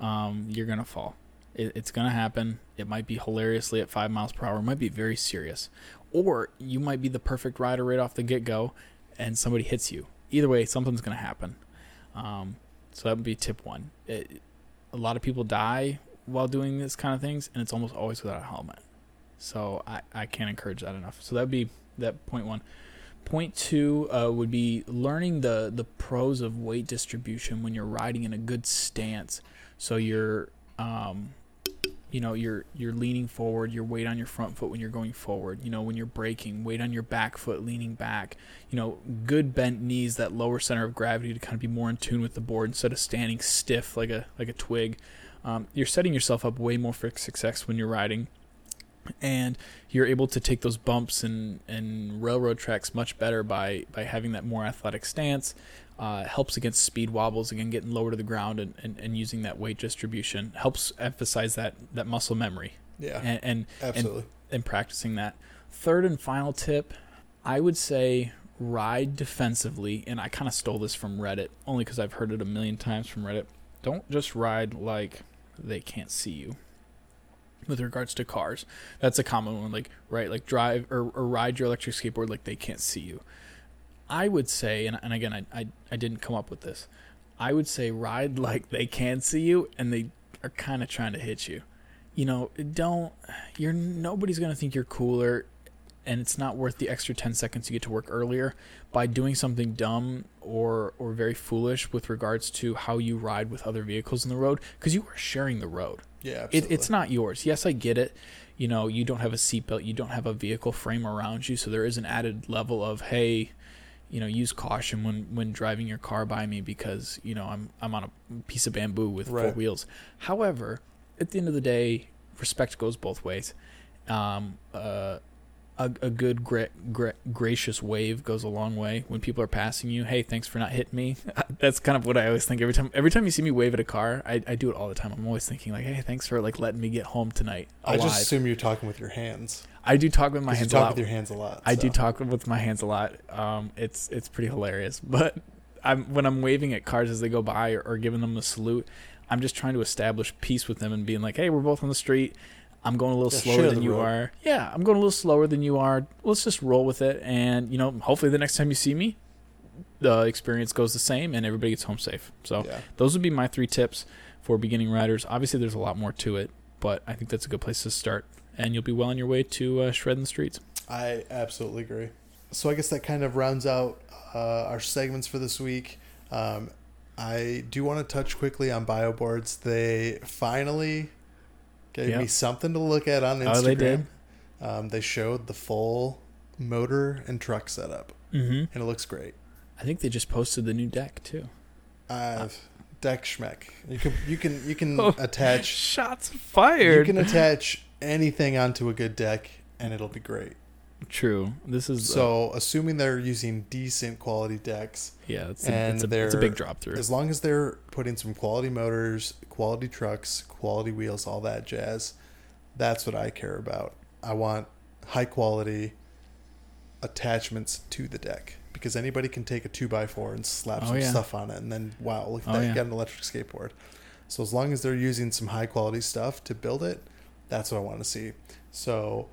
Um, you're gonna fall. It, it's gonna happen. It might be hilariously at five miles per hour. It might be very serious, or you might be the perfect rider right off the get go, and somebody hits you. Either way, something's gonna happen. Um, so that would be tip one. It, a lot of people die while doing this kind of things, and it's almost always without a helmet. So I, I can't encourage that enough. So that would be that point one. Point two uh, would be learning the the pros of weight distribution when you're riding in a good stance. So you're um, you know you're you're leaning forward your weight on your front foot when you're going forward you know when you're braking weight on your back foot leaning back you know good bent knees that lower center of gravity to kind of be more in tune with the board instead of standing stiff like a like a twig um, you're setting yourself up way more for success when you're riding and you're able to take those bumps and, and railroad tracks much better by, by having that more athletic stance. Uh, helps against speed wobbles, again, getting lower to the ground and, and, and using that weight distribution. Helps emphasize that, that muscle memory. Yeah. And, and, absolutely. And, and practicing that. Third and final tip, I would say ride defensively. And I kind of stole this from Reddit, only because I've heard it a million times from Reddit. Don't just ride like they can't see you with regards to cars. That's a common one, like right, like drive or, or ride your electric skateboard like they can't see you. I would say, and, and again, I, I I didn't come up with this. I would say ride like they can see you, and they are kind of trying to hit you. You know, don't you're nobody's gonna think you're cooler, and it's not worth the extra ten seconds you get to work earlier by doing something dumb or or very foolish with regards to how you ride with other vehicles in the road because you are sharing the road. Yeah, it, it's not yours. Yes, I get it. You know, you don't have a seatbelt, you don't have a vehicle frame around you, so there is an added level of hey, you know, use caution when when driving your car by me because you know I'm I'm on a piece of bamboo with right. four wheels. However, at the end of the day, respect goes both ways. Um, uh, a, a good gra- gra- gracious wave goes a long way when people are passing you hey thanks for not hitting me. That's kind of what i always think every time every time you see me wave at a car i, I do it all the time. I'm always thinking like hey thanks for like letting me get home tonight alive. i just assume you're talking with your hands. I do talk with my hands you talk a lot. with your hands a lot so. i do talk with my hands a lot. Um, it's it's pretty hilarious. But i'm when i'm waving at cars as they go by or, or giving them a salute i'm just trying to establish peace with them and being like hey we're both on the street I'm going a little yeah, slower than you road. are. Yeah, I'm going a little slower than you are. Let's just roll with it. And, you know, hopefully the next time you see me, the experience goes the same and everybody gets home safe. So yeah. those would be my three tips for beginning riders. Obviously, there's a lot more to it, but I think that's a good place to start. And you'll be well on your way to uh, shredding the streets. I absolutely agree. So I guess that kind of rounds out uh, our segments for this week. Um, I do want to touch quickly on bio boards. They finally Gave yep. me something to look at on Instagram. Oh, they did. Um, they showed the full motor and truck setup, mm-hmm. and it looks great. I think they just posted the new deck too. Uh, deck schmeck. You can you can you can oh, attach shots fired. You can attach anything onto a good deck, and it'll be great. True. This is so uh, assuming they're using decent quality decks. Yeah, it's a, and it's a, it's a big drop through. As long as they're putting some quality motors, quality trucks, quality wheels, all that jazz, that's what I care about. I want high quality attachments to the deck because anybody can take a two by four and slap oh, some yeah. stuff on it, and then wow, look at oh, that, yeah. you got an electric skateboard. So as long as they're using some high quality stuff to build it, that's what I want to see. So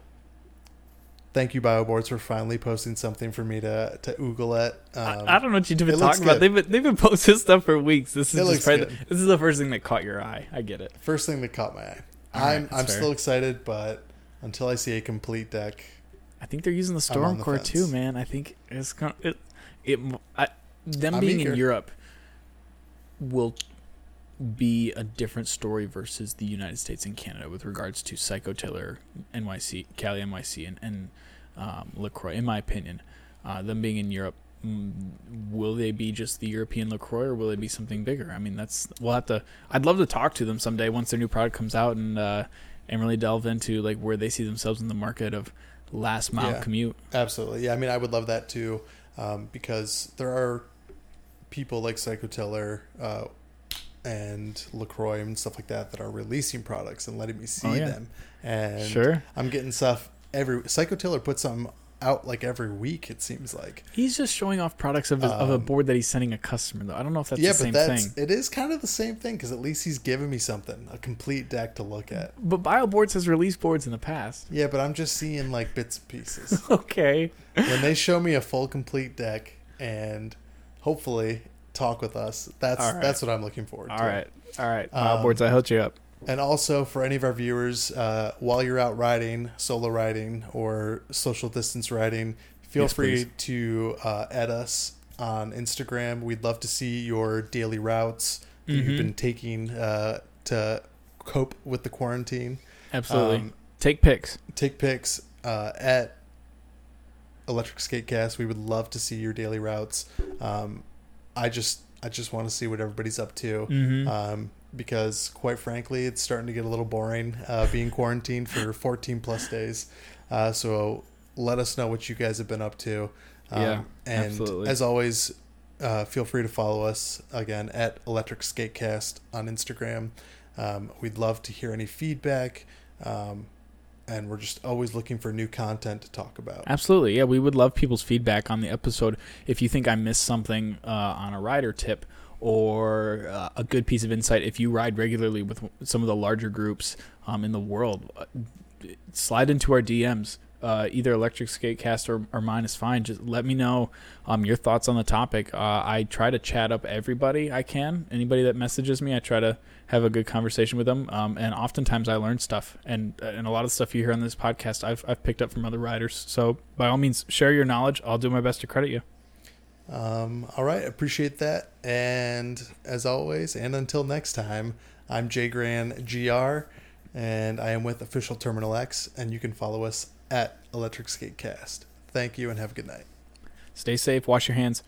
thank you bioboards for finally posting something for me to to oogle at um, I, I, don't know what you've been talking about. they've been, they've been posting stuff for weeks. This is just the, this is the first thing that caught your eye. I get it. First thing that caught my eye. All i'm right, i'm fair. still excited but until i see a complete deck i think they're using the storm the core fence. too man. I think it's kind of, it, it I, them I'm being eager. in europe will be a different story versus the United States and Canada with regards to Psycho Tiller, NYC, Kaly NYC, and, and um, Lacroix, in my opinion. Uh, them being in Europe, mm, will they be just the European Lacroix, or will they be something bigger? I mean, that's we'll have to. I'd love to talk to them someday once their new product comes out and uh, and really delve into like where they see themselves in the market of last mile yeah, commute. Absolutely, yeah. I mean, I would love that too, um, because there are people like Psycho Tiller, uh, and Lacroix and stuff like that that are releasing products and letting me see oh, yeah. them. And sure, I'm getting stuff every Psycho Tiller puts some out like every week. It seems like he's just showing off products of, his, um, of a um, board that he's sending a customer. Though I don't know if that's yeah, the same but that's, thing. It is kind of the same thing because at least he's giving me something, a complete deck to look at. But BioBoards has released boards in the past. Yeah, but I'm just seeing like bits and pieces. okay. When they show me a full complete deck and hopefully talk with us, that's right. that's what I'm looking forward All to. All right, all right, BioBoards, um, I hooked you up. And also for any of our viewers, uh, while you're out riding, solo riding, or social distance riding, feel yes, free please. to uh, add us on Instagram. We'd love to see your daily routes that mm-hmm. you've been taking uh, to cope with the quarantine. Absolutely. Um, Take pics. take pics uh, at Electric Skatecast. We would love to see your daily routes. Um, I just I just want to see what everybody's up to. Mm-hmm. Um, because quite frankly, it's starting to get a little boring uh, being quarantined for 14 plus days. Uh, so let us know what you guys have been up to. Um, Yeah, and absolutely. as always, uh, feel free to follow us again at Electric Skatecast on Instagram. Um, we'd love to hear any feedback. Um, and we're just always looking for new content to talk about. Absolutely. Yeah, we would love people's feedback on the episode. If you think I missed something uh, on a rider tip or uh, a good piece of insight, if you ride regularly with some of the larger groups um, in the world, uh, slide into our DMs. Uh, either Electric Skatecast or, or mine is fine. Just let me know um, your thoughts on the topic. Uh, I try to chat up everybody I can. Anybody that messages me, I try to have a good conversation with them. Um, and oftentimes I learn stuff. And and a lot of stuff you hear on this podcast, I've, I've picked up from other riders. So by all means, share your knowledge. I'll do my best to credit you. Um, all right, appreciate that. And as always, and until next time, I'm Jay Gran GR, and I am with Official Terminal X, and you can follow us at Electric Skatecast. Thank you, and have a good night. Stay safe. Wash your hands.